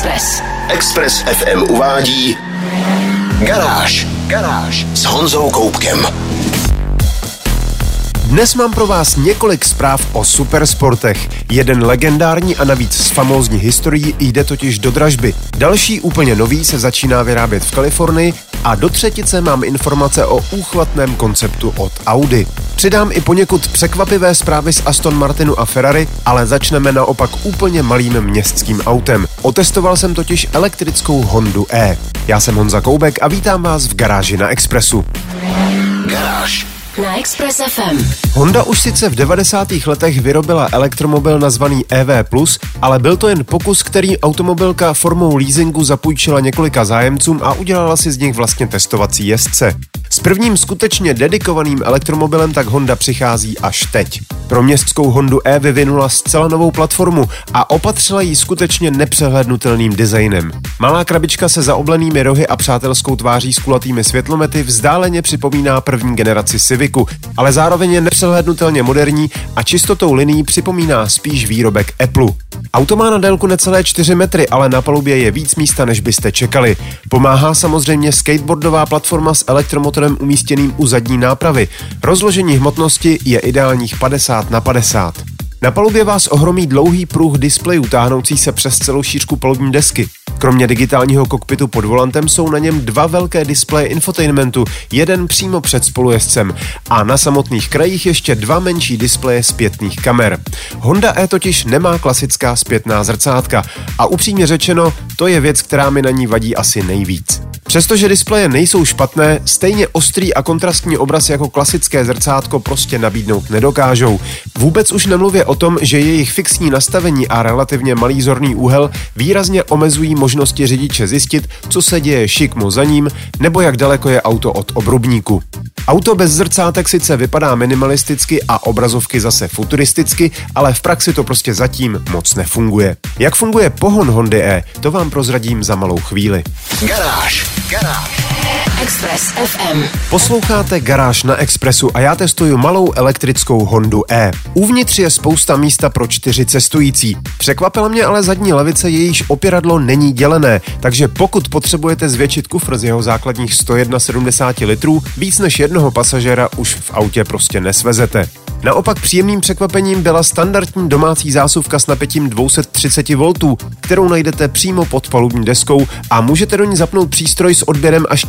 Express. Express FM uvádí Garáž. Garáž s Honzou Koupkem. Dnes mám pro vás několik zpráv o supersportech. Jeden legendární a navíc s famózní historií jde totiž do dražby. Další úplně nový se začíná vyrábět v Kalifornii a do třetice mám informace o úchvatném konceptu od Audi. Přidám i poněkud překvapivé zprávy z Aston Martinu a Ferrari, ale začneme naopak úplně malým městským autem. Otestoval jsem totiž elektrickou Hondu E. Já jsem Honza Koubek a vítám vás v garáži na Expressu. Garáž. Na Express FM. Honda už sice v 90. letech vyrobila elektromobil nazvaný EV+, ale byl to jen pokus, který automobilka formou leasingu zapůjčila několika zájemcům a udělala si z nich vlastně testovací jezdce. S prvním skutečně dedikovaným elektromobilem tak Honda přichází až teď. Pro městskou Hondu E vyvinula zcela novou platformu a opatřila ji skutečně nepřehlednutelným designem. Malá krabička se zaoblenými rohy a přátelskou tváří s kulatými světlomety vzdáleně připomíná první generaci Civicu, ale zároveň je nepřehlednutelně moderní a čistotou liní připomíná spíš výrobek Apple. Auto má na délku necelé 4 metry, ale na palubě je víc místa, než byste čekali. Pomáhá samozřejmě skateboardová platforma s elektromotorem umístěným u zadní nápravy. Rozložení hmotnosti je ideálních 50 na 50. Na palubě vás ohromí dlouhý pruh displejů táhnoucí se přes celou šířku palubní desky. Kromě digitálního kokpitu pod volantem jsou na něm dva velké displeje infotainmentu, jeden přímo před spolujezdcem a na samotných krajích ještě dva menší displeje zpětných kamer. Honda E totiž nemá klasická zpětná zrcátka a upřímně řečeno, to je věc, která mi na ní vadí asi nejvíc. Přestože displeje nejsou špatné, stejně ostrý a kontrastní obraz jako klasické zrcátko prostě nabídnout nedokážou. Vůbec už nemluvě o tom, že jejich fixní nastavení a relativně malý zorný úhel výrazně omezují možnosti řidiče zjistit, co se děje šikmo za ním, nebo jak daleko je auto od obrubníku. Auto bez zrcátek sice vypadá minimalisticky a obrazovky zase futuristicky, ale v praxi to prostě zatím moc nefunguje. Jak funguje pohon Hondy E, to vám prozradím za malou chvíli. Garáž. Garáž. Express FM. Posloucháte Garáž na Expressu a já testuju malou elektrickou Hondu E. Uvnitř je spousta místa pro čtyři cestující. Překvapila mě ale zadní lavice, jejíž opěradlo není dělené, takže pokud potřebujete zvětšit kufr z jeho základních 171 litrů, víc než jednoho pasažéra už v autě prostě nesvezete. Naopak příjemným překvapením byla standardní domácí zásuvka s napětím 230 V, kterou najdete přímo pod palubní deskou a můžete do ní zapnout přístroj s odběrem až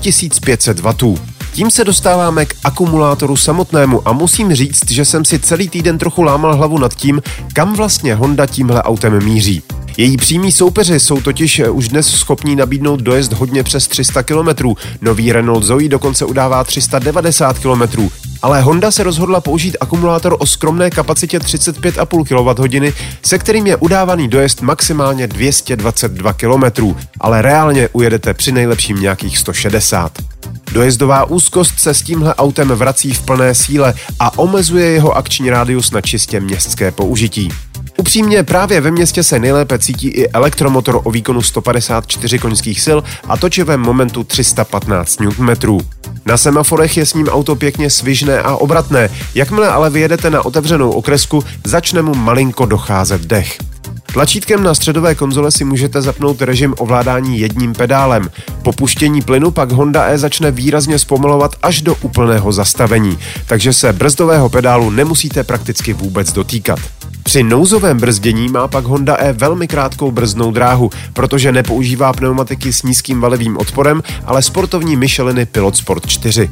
1500 W. Tím se dostáváme k akumulátoru samotnému a musím říct, že jsem si celý týden trochu lámal hlavu nad tím, kam vlastně Honda tímhle autem míří. Její přímí soupeři jsou totiž už dnes schopní nabídnout dojezd hodně přes 300 km. Nový Renault Zoe dokonce udává 390 km. Ale Honda se rozhodla použít akumulátor o skromné kapacitě 35,5 kWh, se kterým je udávaný dojezd maximálně 222 km, ale reálně ujedete při nejlepším nějakých 160. Dojezdová úzkost se s tímhle autem vrací v plné síle a omezuje jeho akční rádius na čistě městské použití. Upřímně právě ve městě se nejlépe cítí i elektromotor o výkonu 154 koňských sil a točivém momentu 315 Nm. Na semaforech je s ním auto pěkně svižné a obratné, jakmile ale vyjedete na otevřenou okresku, začne mu malinko docházet dech. Tlačítkem na středové konzole si můžete zapnout režim ovládání jedním pedálem. Po puštění plynu pak Honda E začne výrazně zpomalovat až do úplného zastavení, takže se brzdového pedálu nemusíte prakticky vůbec dotýkat. Při nouzovém brzdění má pak Honda E velmi krátkou brzdnou dráhu, protože nepoužívá pneumatiky s nízkým valevým odporem, ale sportovní Micheliny Pilot Sport 4.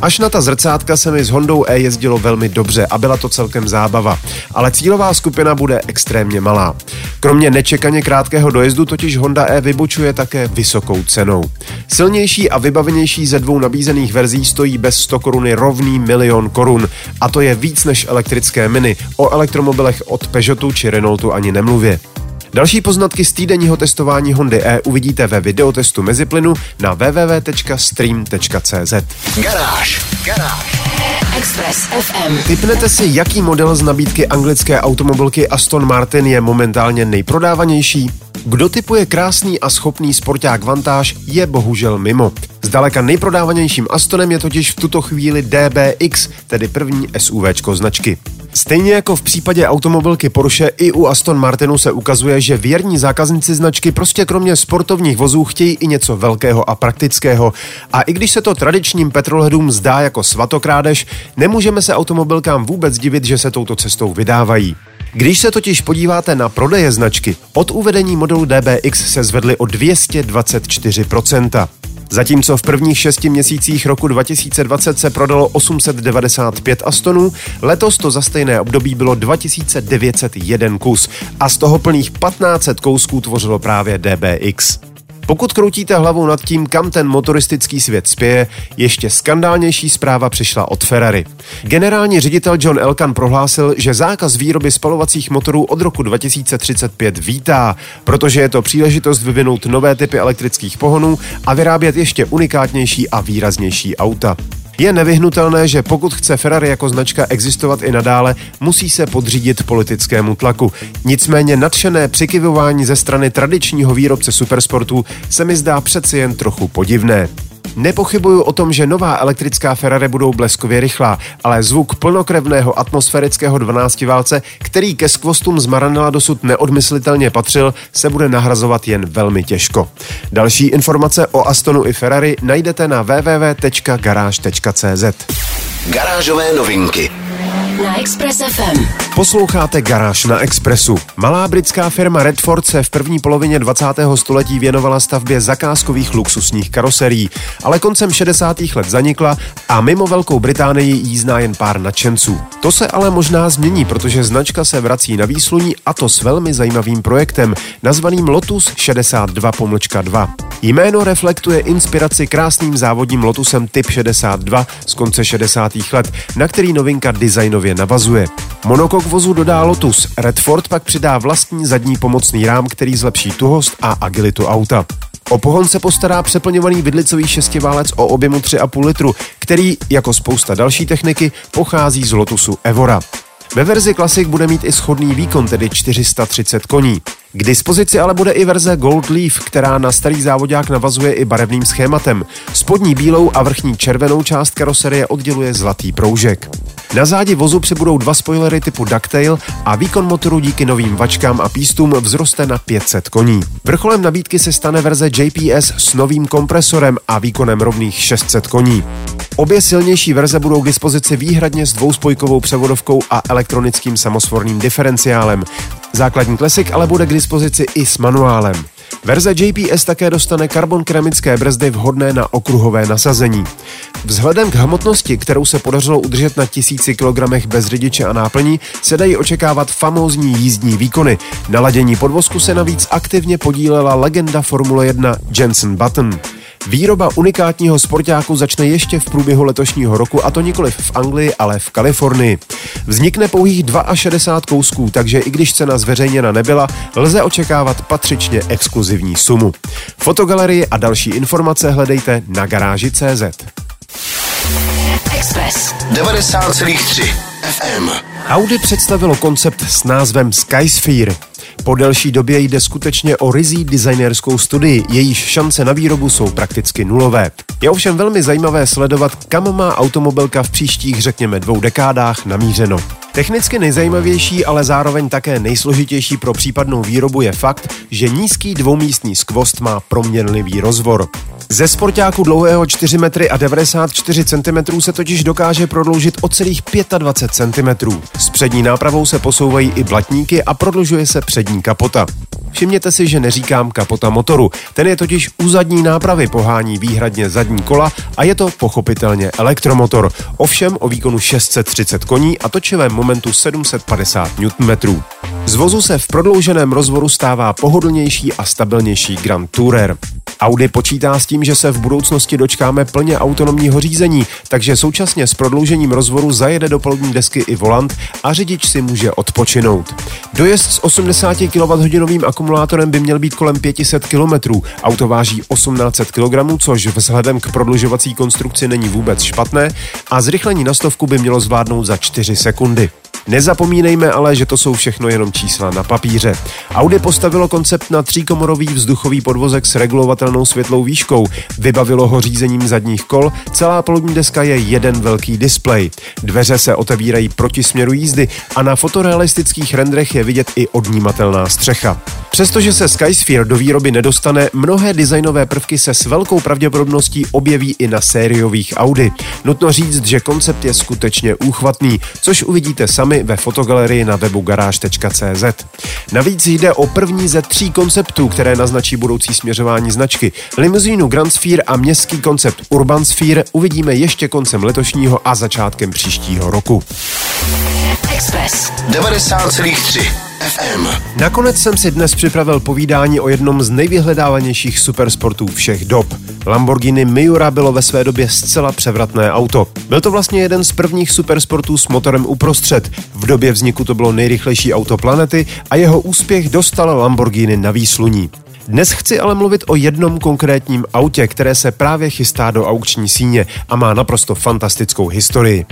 Až na ta zrcátka se mi s Hondou E jezdilo velmi dobře a byla to celkem zábava, ale cílová skupina bude extrémně malá. Kromě nečekaně krátkého dojezdu totiž Honda E vybočuje také vysokou cenou. Silnější a vybavenější ze dvou nabízených verzí stojí bez 100 koruny rovný milion korun a to je víc než elektrické mini. O elektromobilech od Peugeotu či Renaultu ani nemluvě. Další poznatky z týdenního testování Hondy E uvidíte ve videotestu meziplynu na www.stream.cz. Garáž. Garáž. Express FM. Typnete si, jaký model z nabídky anglické automobilky Aston Martin je momentálně nejprodávanější? Kdo typuje krásný a schopný sporták Vantage, je bohužel mimo. Zdaleka nejprodávanějším Astonem je totiž v tuto chvíli DBX, tedy první SUVčko značky. Stejně jako v případě automobilky Porsche, i u Aston Martinu se ukazuje, že věrní zákazníci značky prostě kromě sportovních vozů chtějí i něco velkého a praktického. A i když se to tradičním petrolheadům zdá jako svatokrádež, nemůžeme se automobilkám vůbec divit, že se touto cestou vydávají. Když se totiž podíváte na prodeje značky, od uvedení modelu DBX se zvedly o 224%. Zatímco v prvních šesti měsících roku 2020 se prodalo 895 Astonů, letos to za stejné období bylo 2901 kus a z toho plných 1500 kousků tvořilo právě DBX. Pokud kroutíte hlavou nad tím, kam ten motoristický svět spěje, ještě skandálnější zpráva přišla od Ferrari. Generální ředitel John Elkan prohlásil, že zákaz výroby spalovacích motorů od roku 2035 vítá, protože je to příležitost vyvinout nové typy elektrických pohonů a vyrábět ještě unikátnější a výraznější auta. Je nevyhnutelné, že pokud chce Ferrari jako značka existovat i nadále, musí se podřídit politickému tlaku. Nicméně nadšené přikyvování ze strany tradičního výrobce supersportů se mi zdá přeci jen trochu podivné. Nepochybuju o tom, že nová elektrická Ferrari budou bleskově rychlá, ale zvuk plnokrevného atmosférického 12 válce, který ke skvostům z Maranela dosud neodmyslitelně patřil, se bude nahrazovat jen velmi těžko. Další informace o Astonu i Ferrari najdete na www.garage.cz. Garážové novinky. Na Express FM. Posloucháte Garáž na Expressu. Malá britská firma Redford se v první polovině 20. století věnovala stavbě zakázkových luxusních karoserií, ale koncem 60. let zanikla a mimo Velkou Británii jí zná jen pár nadšenců. To se ale možná změní, protože značka se vrací na výsluní a to s velmi zajímavým projektem, nazvaným Lotus 62 2. Jméno reflektuje inspiraci krásným závodním Lotusem Typ 62 z konce 60. let, na který novinka designově navazuje. Monokok vozu dodá Lotus, Redford pak přidá vlastní zadní pomocný rám, který zlepší tuhost a agilitu auta. O pohon se postará přeplňovaný vidlicový šestiválec o objemu 3,5 litru, který, jako spousta další techniky, pochází z Lotusu Evora. Ve verzi Classic bude mít i schodný výkon, tedy 430 koní. K dispozici ale bude i verze Gold Leaf, která na starý závodák navazuje i barevným schématem. Spodní bílou a vrchní červenou část karoserie odděluje zlatý proužek. Na zádi vozu přibudou dva spoilery typu Ducktail a výkon motoru díky novým vačkám a pístům vzroste na 500 koní. Vrcholem nabídky se stane verze JPS s novým kompresorem a výkonem rovných 600 koní. Obě silnější verze budou k dispozici výhradně s dvouspojkovou převodovkou a elektronickým samosvorným diferenciálem. Základní Classic ale bude k dispozici i s manuálem. Verze JPS také dostane karbon keramické brzdy vhodné na okruhové nasazení. Vzhledem k hmotnosti, kterou se podařilo udržet na tisíci kilogramech bez řidiče a náplní, se dají očekávat famózní jízdní výkony. Na ladění podvozku se navíc aktivně podílela legenda Formule 1 Jensen Button. Výroba unikátního sportáku začne ještě v průběhu letošního roku a to nikoli v Anglii, ale v Kalifornii. Vznikne pouhých 62 kousků, takže i když cena zveřejněna nebyla, lze očekávat patřičně exkluzivní sumu. Fotogalerii a další informace hledejte na garáži.cz. Express. 90,3 FM. Audi představilo koncept s názvem Skysphere. Po delší době jde skutečně o rizí designerskou studii, jejíž šance na výrobu jsou prakticky nulové. Je ovšem velmi zajímavé sledovat, kam má automobilka v příštích, řekněme, dvou dekádách namířeno. Technicky nejzajímavější, ale zároveň také nejsložitější pro případnou výrobu je fakt, že nízký dvoumístný skvost má proměnlivý rozvor. Ze sportáku dlouhého 4 metry a 94 cm se totiž dokáže prodloužit o celých 25 cm. S přední nápravou se posouvají i blatníky a prodlužuje se přední kapota. Všimněte si, že neříkám kapota motoru. Ten je totiž u zadní nápravy pohání výhradně zadní kola a je to pochopitelně elektromotor. Ovšem o výkonu 630 koní a točivém momentu 750 Nm. Z vozu se v prodlouženém rozvoru stává pohodlnější a stabilnější Grand Tourer. Audi počítá s tím, že se v budoucnosti dočkáme plně autonomního řízení, takže současně s prodloužením rozvoru zajede do palubní desky i volant a řidič si může odpočinout. Dojezd s 80 kWh akumulátorem by měl být kolem 500 km. Auto váží 1800 kg, což vzhledem k prodlužovací konstrukci není vůbec špatné a zrychlení na stovku by mělo zvládnout za 4 sekundy. Nezapomínejme ale, že to jsou všechno jenom čísla na papíře. Audi postavilo koncept na tříkomorový vzduchový podvozek s regulovatelnou světlou výškou, vybavilo ho řízením zadních kol, celá palubní deska je jeden velký displej. Dveře se otevírají proti směru jízdy a na fotorealistických rendrech je vidět i odnímatelná střecha. Přestože se Skysphere do výroby nedostane, mnohé designové prvky se s velkou pravděpodobností objeví i na sériových Audi. Nutno říct, že koncept je skutečně úchvatný, což uvidíte sami ve fotogalerii na webu garáž.cz. Navíc jde o první ze tří konceptů, které naznačí budoucí směřování značky. Limuzínu Grand Sphere a městský koncept Urban Sphere uvidíme ještě koncem letošního a začátkem příštího roku. Express 90,3 FM. Nakonec jsem si dnes připravil povídání o jednom z nejvyhledávanějších supersportů všech dob. Lamborghini Miura bylo ve své době zcela převratné auto. Byl to vlastně jeden z prvních supersportů s motorem uprostřed. V době vzniku to bylo nejrychlejší auto planety a jeho úspěch dostal Lamborghini na výsluní. Dnes chci ale mluvit o jednom konkrétním autě, které se právě chystá do aukční síně a má naprosto fantastickou historii.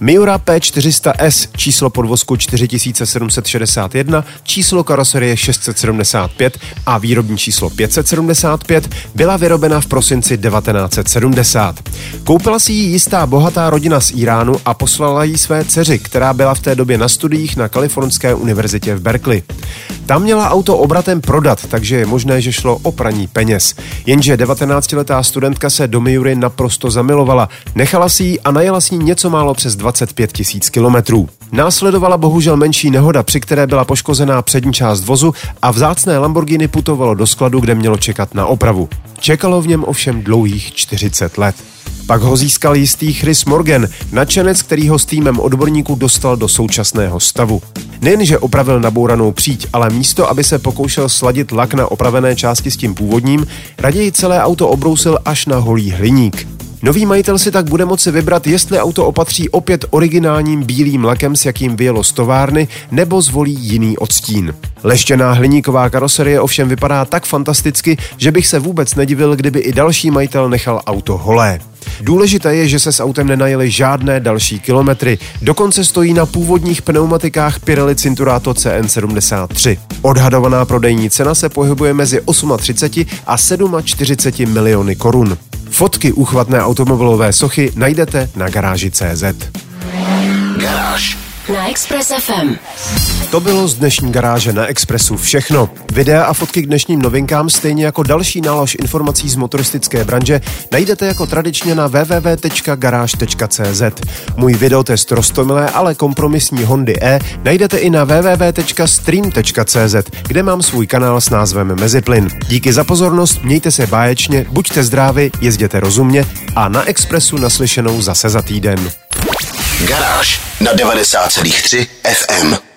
Miura P400S, číslo podvozku 4761, číslo karoserie 675 a výrobní číslo 575 byla vyrobena v prosinci 1970. Koupila si ji jistá bohatá rodina z Iránu a poslala ji své dceři, která byla v té době na studiích na Kalifornské univerzitě v Berkeley. Tam měla auto obratem prodat, takže je možné, že šlo o praní peněz. Jenže 19-letá studentka se do Miury naprosto zamilovala, nechala si ji a najela s ní něco málo přes 25 tisíc kilometrů. Následovala bohužel menší nehoda, při které byla poškozená přední část vozu a vzácné Lamborghini putovalo do skladu, kde mělo čekat na opravu. Čekalo v něm ovšem dlouhých 40 let. Pak ho získal jistý Chris Morgan, nadšenec, který ho s týmem odborníků dostal do současného stavu. Nejenže opravil nabouranou příď, ale místo, aby se pokoušel sladit lak na opravené části s tím původním, raději celé auto obrousil až na holý hliník. Nový majitel si tak bude moci vybrat, jestli auto opatří opět originálním bílým lakem, s jakým vyjelo z továrny, nebo zvolí jiný odstín. Leštěná hliníková karoserie ovšem vypadá tak fantasticky, že bych se vůbec nedivil, kdyby i další majitel nechal auto holé. Důležité je, že se s autem nenajeli žádné další kilometry. Dokonce stojí na původních pneumatikách Pirelli Cinturato CN73. Odhadovaná prodejní cena se pohybuje mezi 38 a 47 miliony korun. Fotky uchvatné automobilové sochy najdete na garáži CZ. Garáž Na Express FM. To bylo z dnešní garáže na Expressu všechno. Videa a fotky k dnešním novinkám, stejně jako další nálož informací z motoristické branže, najdete jako tradičně na www.garage.cz. Můj videotest rostomilé, ale kompromisní Hondy E najdete i na www.stream.cz, kde mám svůj kanál s názvem Meziplyn. Díky za pozornost, mějte se báječně, buďte zdraví, jezděte rozumně a na Expressu naslyšenou zase za týden. Garáž na 90,3 FM.